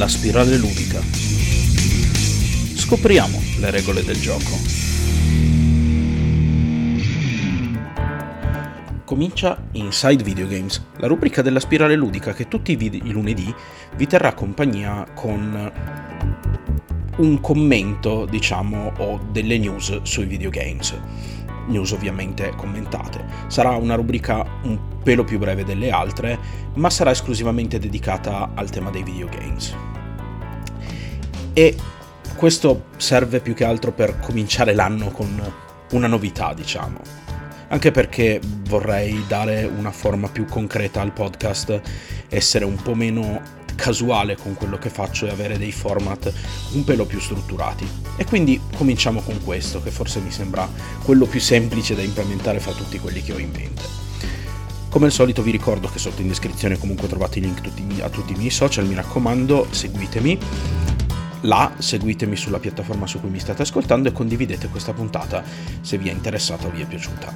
La spirale ludica. Scopriamo le regole del gioco. Comincia Inside Videogames, la rubrica della spirale ludica che tutti i, vid- i lunedì vi terrà compagnia con un commento, diciamo, o delle news sui videogames news ovviamente commentate. Sarà una rubrica un pelo più breve delle altre, ma sarà esclusivamente dedicata al tema dei videogames. E questo serve più che altro per cominciare l'anno con una novità, diciamo. Anche perché vorrei dare una forma più concreta al podcast, essere un po' meno casuale con quello che faccio e avere dei format un pelo più strutturati. E quindi cominciamo con questo, che forse mi sembra quello più semplice da implementare fra tutti quelli che ho in mente. Come al solito vi ricordo che sotto in descrizione comunque trovate i link a tutti i miei social, mi raccomando seguitemi là, seguitemi sulla piattaforma su cui mi state ascoltando e condividete questa puntata se vi è interessata o vi è piaciuta.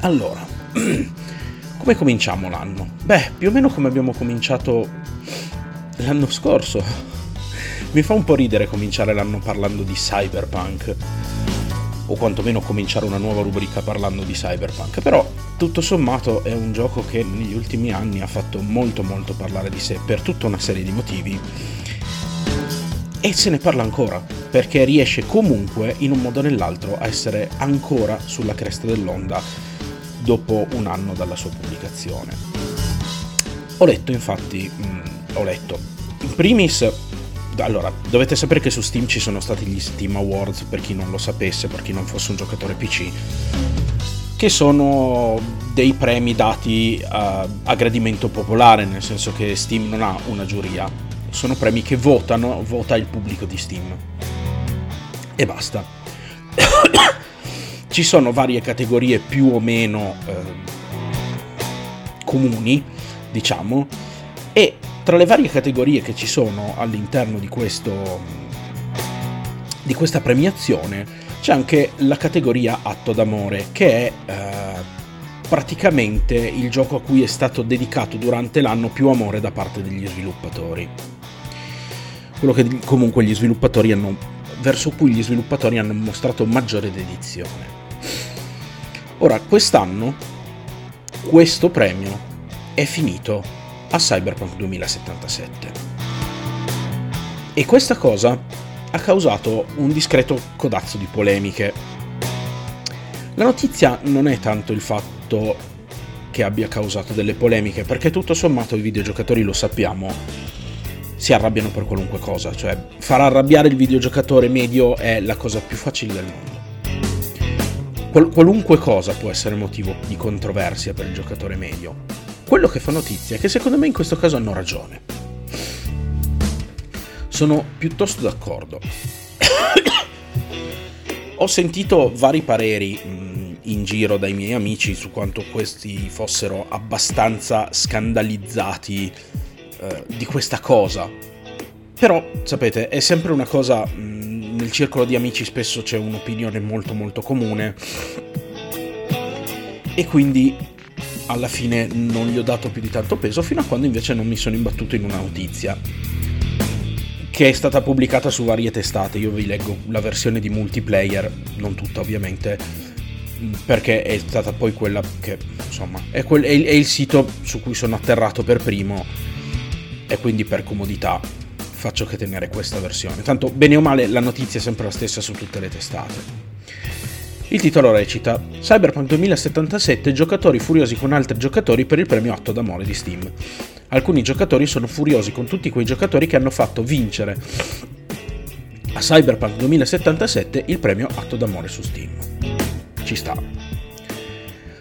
Allora, come cominciamo l'anno? Beh, più o meno come abbiamo cominciato l'anno scorso. Mi fa un po' ridere cominciare l'anno parlando di cyberpunk, o quantomeno cominciare una nuova rubrica parlando di cyberpunk, però tutto sommato è un gioco che negli ultimi anni ha fatto molto molto parlare di sé per tutta una serie di motivi e se ne parla ancora, perché riesce comunque in un modo o nell'altro a essere ancora sulla cresta dell'onda dopo un anno dalla sua pubblicazione. Ho letto infatti, mh, mm, ho letto, in primis, allora, dovete sapere che su Steam ci sono stati gli Steam Awards, per chi non lo sapesse, per chi non fosse un giocatore PC, che sono dei premi dati a, a gradimento popolare, nel senso che Steam non ha una giuria, sono premi che votano, vota il pubblico di Steam. E basta. Ci sono varie categorie più o meno eh, comuni, diciamo, e tra le varie categorie che ci sono all'interno di, questo, di questa premiazione c'è anche la categoria Atto d'amore, che è eh, praticamente il gioco a cui è stato dedicato durante l'anno più amore da parte degli sviluppatori. Quello che comunque gli sviluppatori hanno verso cui gli sviluppatori hanno mostrato maggiore dedizione. Ora, quest'anno questo premio è finito a Cyberpunk 2077. E questa cosa ha causato un discreto codazzo di polemiche. La notizia non è tanto il fatto che abbia causato delle polemiche, perché tutto sommato i videogiocatori lo sappiamo, si arrabbiano per qualunque cosa, cioè far arrabbiare il videogiocatore medio è la cosa più facile del mondo. Qual- qualunque cosa può essere motivo di controversia per il giocatore medio. Quello che fa notizia è che secondo me in questo caso hanno ragione. Sono piuttosto d'accordo. Ho sentito vari pareri in giro dai miei amici su quanto questi fossero abbastanza scandalizzati eh, di questa cosa. Però, sapete, è sempre una cosa... Mh, nel circolo di amici spesso c'è un'opinione molto molto comune. E quindi alla fine non gli ho dato più di tanto peso fino a quando invece non mi sono imbattuto in una notizia che è stata pubblicata su varie testate. Io vi leggo la versione di multiplayer, non tutta ovviamente, perché è stata poi quella che insomma è, quel, è, è il sito su cui sono atterrato per primo e quindi per comodità faccio che tenere questa versione. Tanto bene o male la notizia è sempre la stessa su tutte le testate. Il titolo recita Cyberpunk 2077 giocatori furiosi con altri giocatori per il premio Atto d'amore di Steam. Alcuni giocatori sono furiosi con tutti quei giocatori che hanno fatto vincere a Cyberpunk 2077 il premio Atto d'amore su Steam. Ci sta.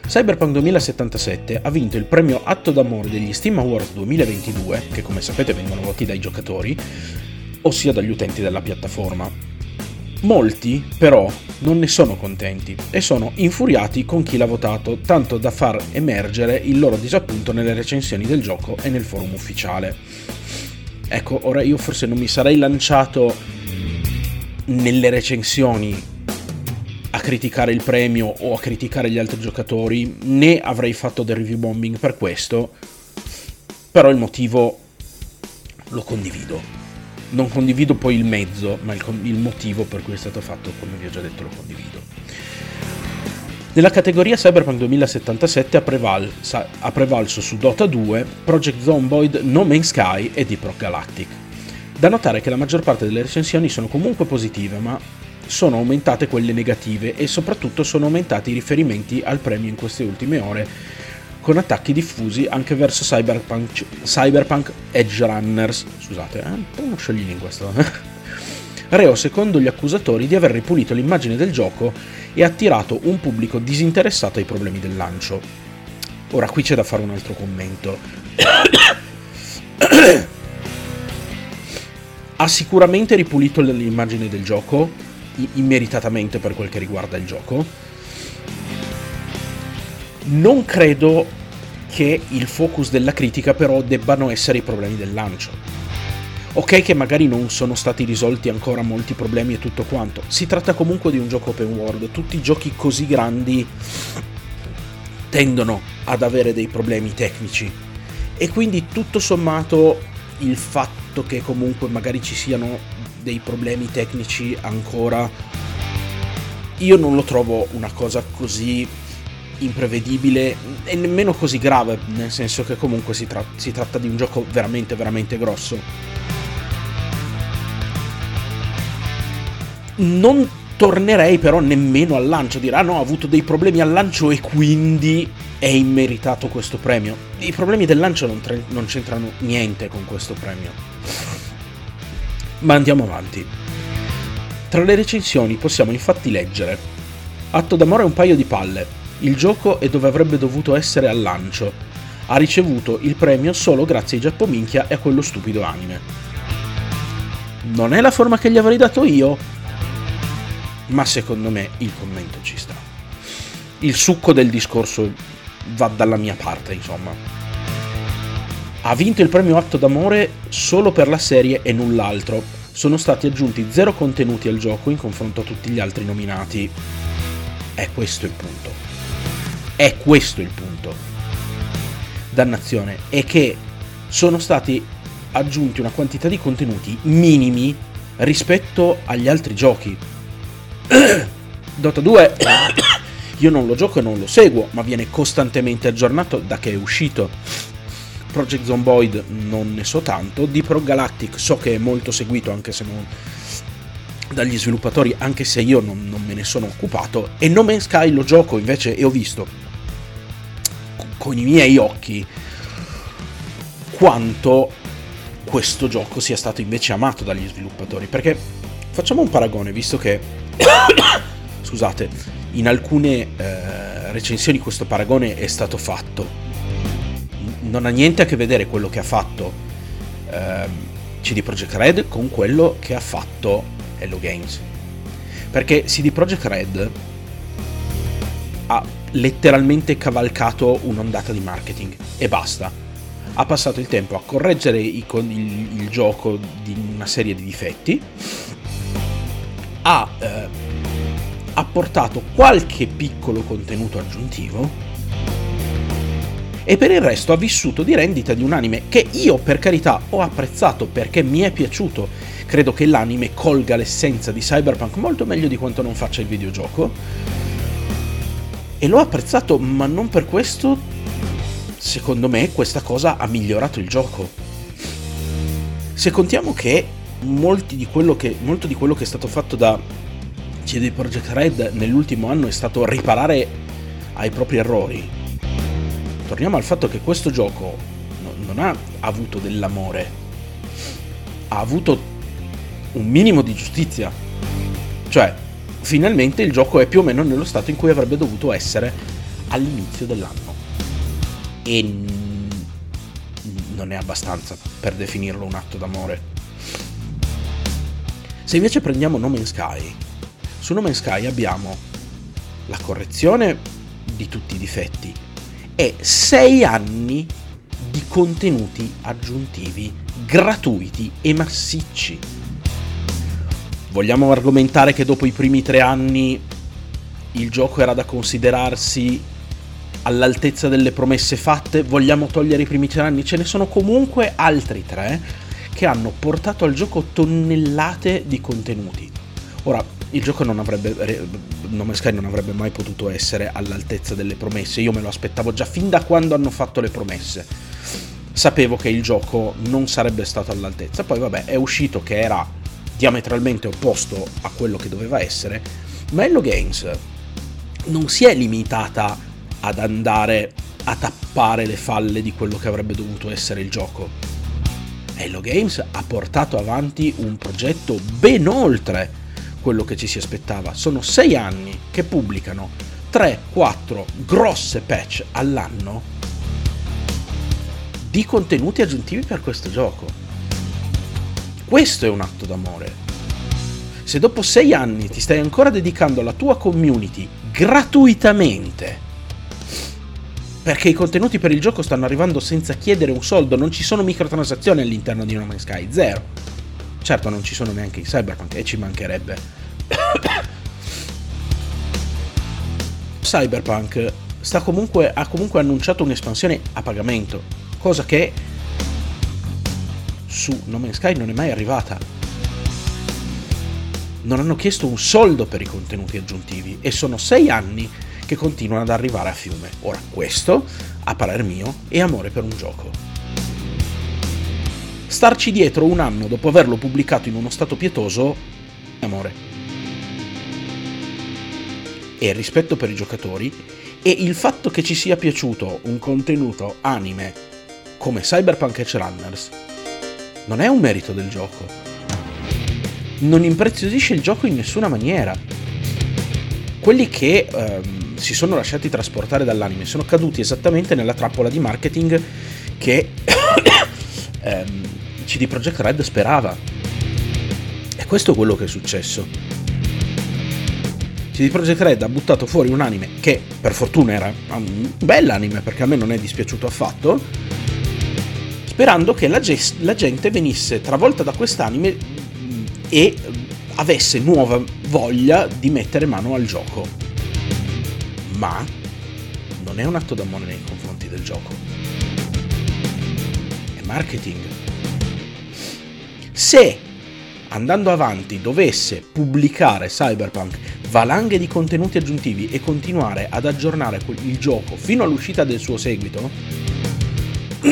Cyberpunk 2077 ha vinto il premio Atto d'amore degli Steam Awards 2022, che come sapete vengono voti dai giocatori, ossia dagli utenti della piattaforma, Molti, però, non ne sono contenti e sono infuriati con chi l'ha votato, tanto da far emergere il loro disappunto nelle recensioni del gioco e nel forum ufficiale. Ecco, ora io forse non mi sarei lanciato nelle recensioni a criticare il premio o a criticare gli altri giocatori, né avrei fatto del review bombing per questo, però il motivo lo condivido. Non condivido poi il mezzo, ma il, il motivo per cui è stato fatto, come vi ho già detto, lo condivido. Nella categoria Cyberpunk 2077 ha, preval- ha prevalso su Dota 2, Project Zomboid, No Man's Sky e Deep Rock Galactic. Da notare che la maggior parte delle recensioni sono comunque positive, ma sono aumentate quelle negative e soprattutto sono aumentati i riferimenti al premio in queste ultime ore, con attacchi diffusi anche verso Cyberpunk, Cyberpunk Edge Runners. Scusate, eh? un po' uno scioglilingua questo. Reo secondo gli accusatori di aver ripulito l'immagine del gioco e attirato un pubblico disinteressato ai problemi del lancio. Ora qui c'è da fare un altro commento. ha sicuramente ripulito l'immagine del gioco, immeritatamente per quel che riguarda il gioco. Non credo che il focus della critica però debbano essere i problemi del lancio. Ok che magari non sono stati risolti ancora molti problemi e tutto quanto, si tratta comunque di un gioco open world, tutti i giochi così grandi tendono ad avere dei problemi tecnici e quindi tutto sommato il fatto che comunque magari ci siano dei problemi tecnici ancora, io non lo trovo una cosa così imprevedibile e nemmeno così grave, nel senso che comunque si, tra- si tratta di un gioco veramente, veramente grosso. Non tornerei però nemmeno al lancio, dire ah no, ha avuto dei problemi al lancio e quindi è immeritato questo premio. I problemi del lancio non, tre- non c'entrano niente con questo premio. Ma andiamo avanti. Tra le recensioni possiamo infatti leggere Atto d'amore è un paio di palle. Il gioco è dove avrebbe dovuto essere al lancio. Ha ricevuto il premio solo grazie ai Giappominchia e a quello stupido anime. Non è la forma che gli avrei dato io, ma secondo me il commento ci sta. Il succo del discorso va dalla mia parte, insomma. Ha vinto il premio Atto d'amore solo per la serie e null'altro. Sono stati aggiunti zero contenuti al gioco in confronto a tutti gli altri nominati. È questo il punto. È questo il punto. Dannazione. È che sono stati aggiunti una quantità di contenuti minimi rispetto agli altri giochi. Dota 2 io non lo gioco e non lo seguo, ma viene costantemente aggiornato da che è uscito. Project Zomboid non ne so tanto, Deep Rock Galactic so che è molto seguito anche se non dagli sviluppatori, anche se io non, non me ne sono occupato, e No Man's Sky lo gioco invece e ho visto con i miei occhi quanto questo gioco sia stato invece amato dagli sviluppatori, perché facciamo un paragone, visto che scusate, in alcune eh, recensioni questo paragone è stato fatto. Non ha niente a che vedere quello che ha fatto eh, CD Projekt Red con quello che ha fatto Hello Games. Perché CD Projekt Red ha letteralmente cavalcato un'ondata di marketing e basta. Ha passato il tempo a correggere il, il, il gioco di una serie di difetti, ha eh, apportato qualche piccolo contenuto aggiuntivo e per il resto ha vissuto di rendita di un anime che io per carità ho apprezzato perché mi è piaciuto. Credo che l'anime colga l'essenza di Cyberpunk molto meglio di quanto non faccia il videogioco. E l'ho apprezzato, ma non per questo, secondo me, questa cosa ha migliorato il gioco. Se contiamo che, di che molto di quello che è stato fatto da CD Projekt Red nell'ultimo anno è stato riparare ai propri errori. Torniamo al fatto che questo gioco non ha avuto dell'amore, ha avuto un minimo di giustizia. Cioè, finalmente il gioco è più o meno nello stato in cui avrebbe dovuto essere all'inizio dell'anno. E non è abbastanza per definirlo un atto d'amore. Se invece prendiamo No Man's Sky, su No Man's Sky abbiamo la correzione di tutti i difetti e 6 anni di contenuti aggiuntivi gratuiti e massicci. Vogliamo argomentare che dopo i primi tre anni il gioco era da considerarsi all'altezza delle promesse fatte? Vogliamo togliere i primi tre anni? Ce ne sono comunque altri tre che hanno portato al gioco tonnellate di contenuti. Ora, il gioco non avrebbe No Sky non avrebbe mai potuto essere all'altezza delle promesse. Io me lo aspettavo già fin da quando hanno fatto le promesse. Sapevo che il gioco non sarebbe stato all'altezza. Poi vabbè, è uscito che era diametralmente opposto a quello che doveva essere. Ma Hello Games non si è limitata ad andare a tappare le falle di quello che avrebbe dovuto essere il gioco. Hello Games ha portato avanti un progetto ben oltre quello che ci si aspettava. Sono sei anni che pubblicano 3-4 grosse patch all'anno di contenuti aggiuntivi per questo gioco. Questo è un atto d'amore. Se dopo sei anni ti stai ancora dedicando alla tua community gratuitamente, perché i contenuti per il gioco stanno arrivando senza chiedere un soldo, non ci sono microtransazioni all'interno di No Man's Sky, zero Certo non ci sono neanche i cyberpunk e ci mancherebbe. cyberpunk comunque, ha comunque annunciato un'espansione a pagamento, cosa che su No Man's Sky non è mai arrivata. Non hanno chiesto un soldo per i contenuti aggiuntivi e sono sei anni che continuano ad arrivare a fiume. Ora questo, a parer mio, è amore per un gioco starci dietro un anno dopo averlo pubblicato in uno stato pietoso, amore. E rispetto per i giocatori e il fatto che ci sia piaciuto un contenuto anime come Cyberpunk Edge Runners non è un merito del gioco. Non impreziosisce il gioco in nessuna maniera. Quelli che ehm, si sono lasciati trasportare dall'anime sono caduti esattamente nella trappola di marketing che ehm, CD Projekt Red sperava. E questo è quello che è successo. CD Projekt Red ha buttato fuori un anime che per fortuna era un bell'anime perché a me non è dispiaciuto affatto, sperando che la, ge- la gente venisse travolta da quest'anime e avesse nuova voglia di mettere mano al gioco. Ma non è un atto d'amore nei confronti del gioco. È marketing se andando avanti dovesse pubblicare Cyberpunk valanghe di contenuti aggiuntivi e continuare ad aggiornare il gioco fino all'uscita del suo seguito,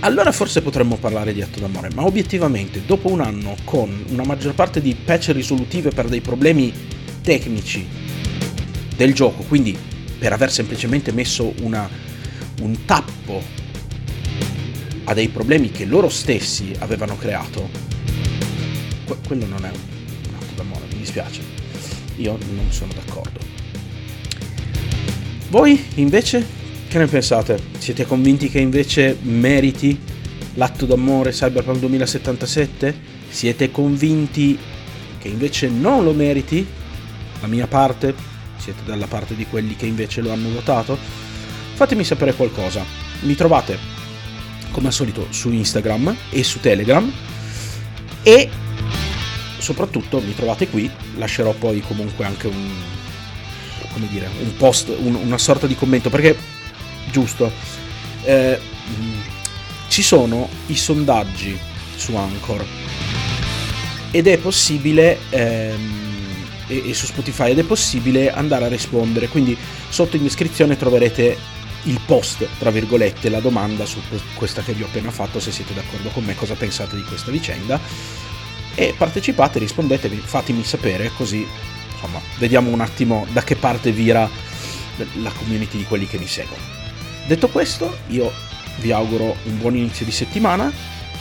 allora forse potremmo parlare di atto d'amore, ma obiettivamente dopo un anno con una maggior parte di patch risolutive per dei problemi tecnici del gioco, quindi per aver semplicemente messo una, un tappo a dei problemi che loro stessi avevano creato, que- quello non è un atto d'amore, mi dispiace. Io non sono d'accordo. Voi invece che ne pensate? Siete convinti che invece meriti l'atto d'amore Cyberpunk 2077? Siete convinti che invece non lo meriti? La mia parte? Siete dalla parte di quelli che invece lo hanno votato? Fatemi sapere qualcosa. Mi trovate come al solito su Instagram e su Telegram. E soprattutto mi trovate qui, lascerò poi comunque anche un, come dire, un post, un, una sorta di commento perché giusto, eh, ci sono i sondaggi su Anchor. Ed è possibile ehm, e, su Spotify ed è possibile andare a rispondere. Quindi sotto in descrizione troverete il post, tra virgolette, la domanda su questa che vi ho appena fatto, se siete d'accordo con me, cosa pensate di questa vicenda. E partecipate, rispondetevi, fatemi sapere, così insomma, vediamo un attimo da che parte vira la community di quelli che mi seguono. Detto questo, io vi auguro un buon inizio di settimana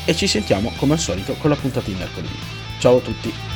e ci sentiamo come al solito con la puntata di mercoledì. Ciao a tutti!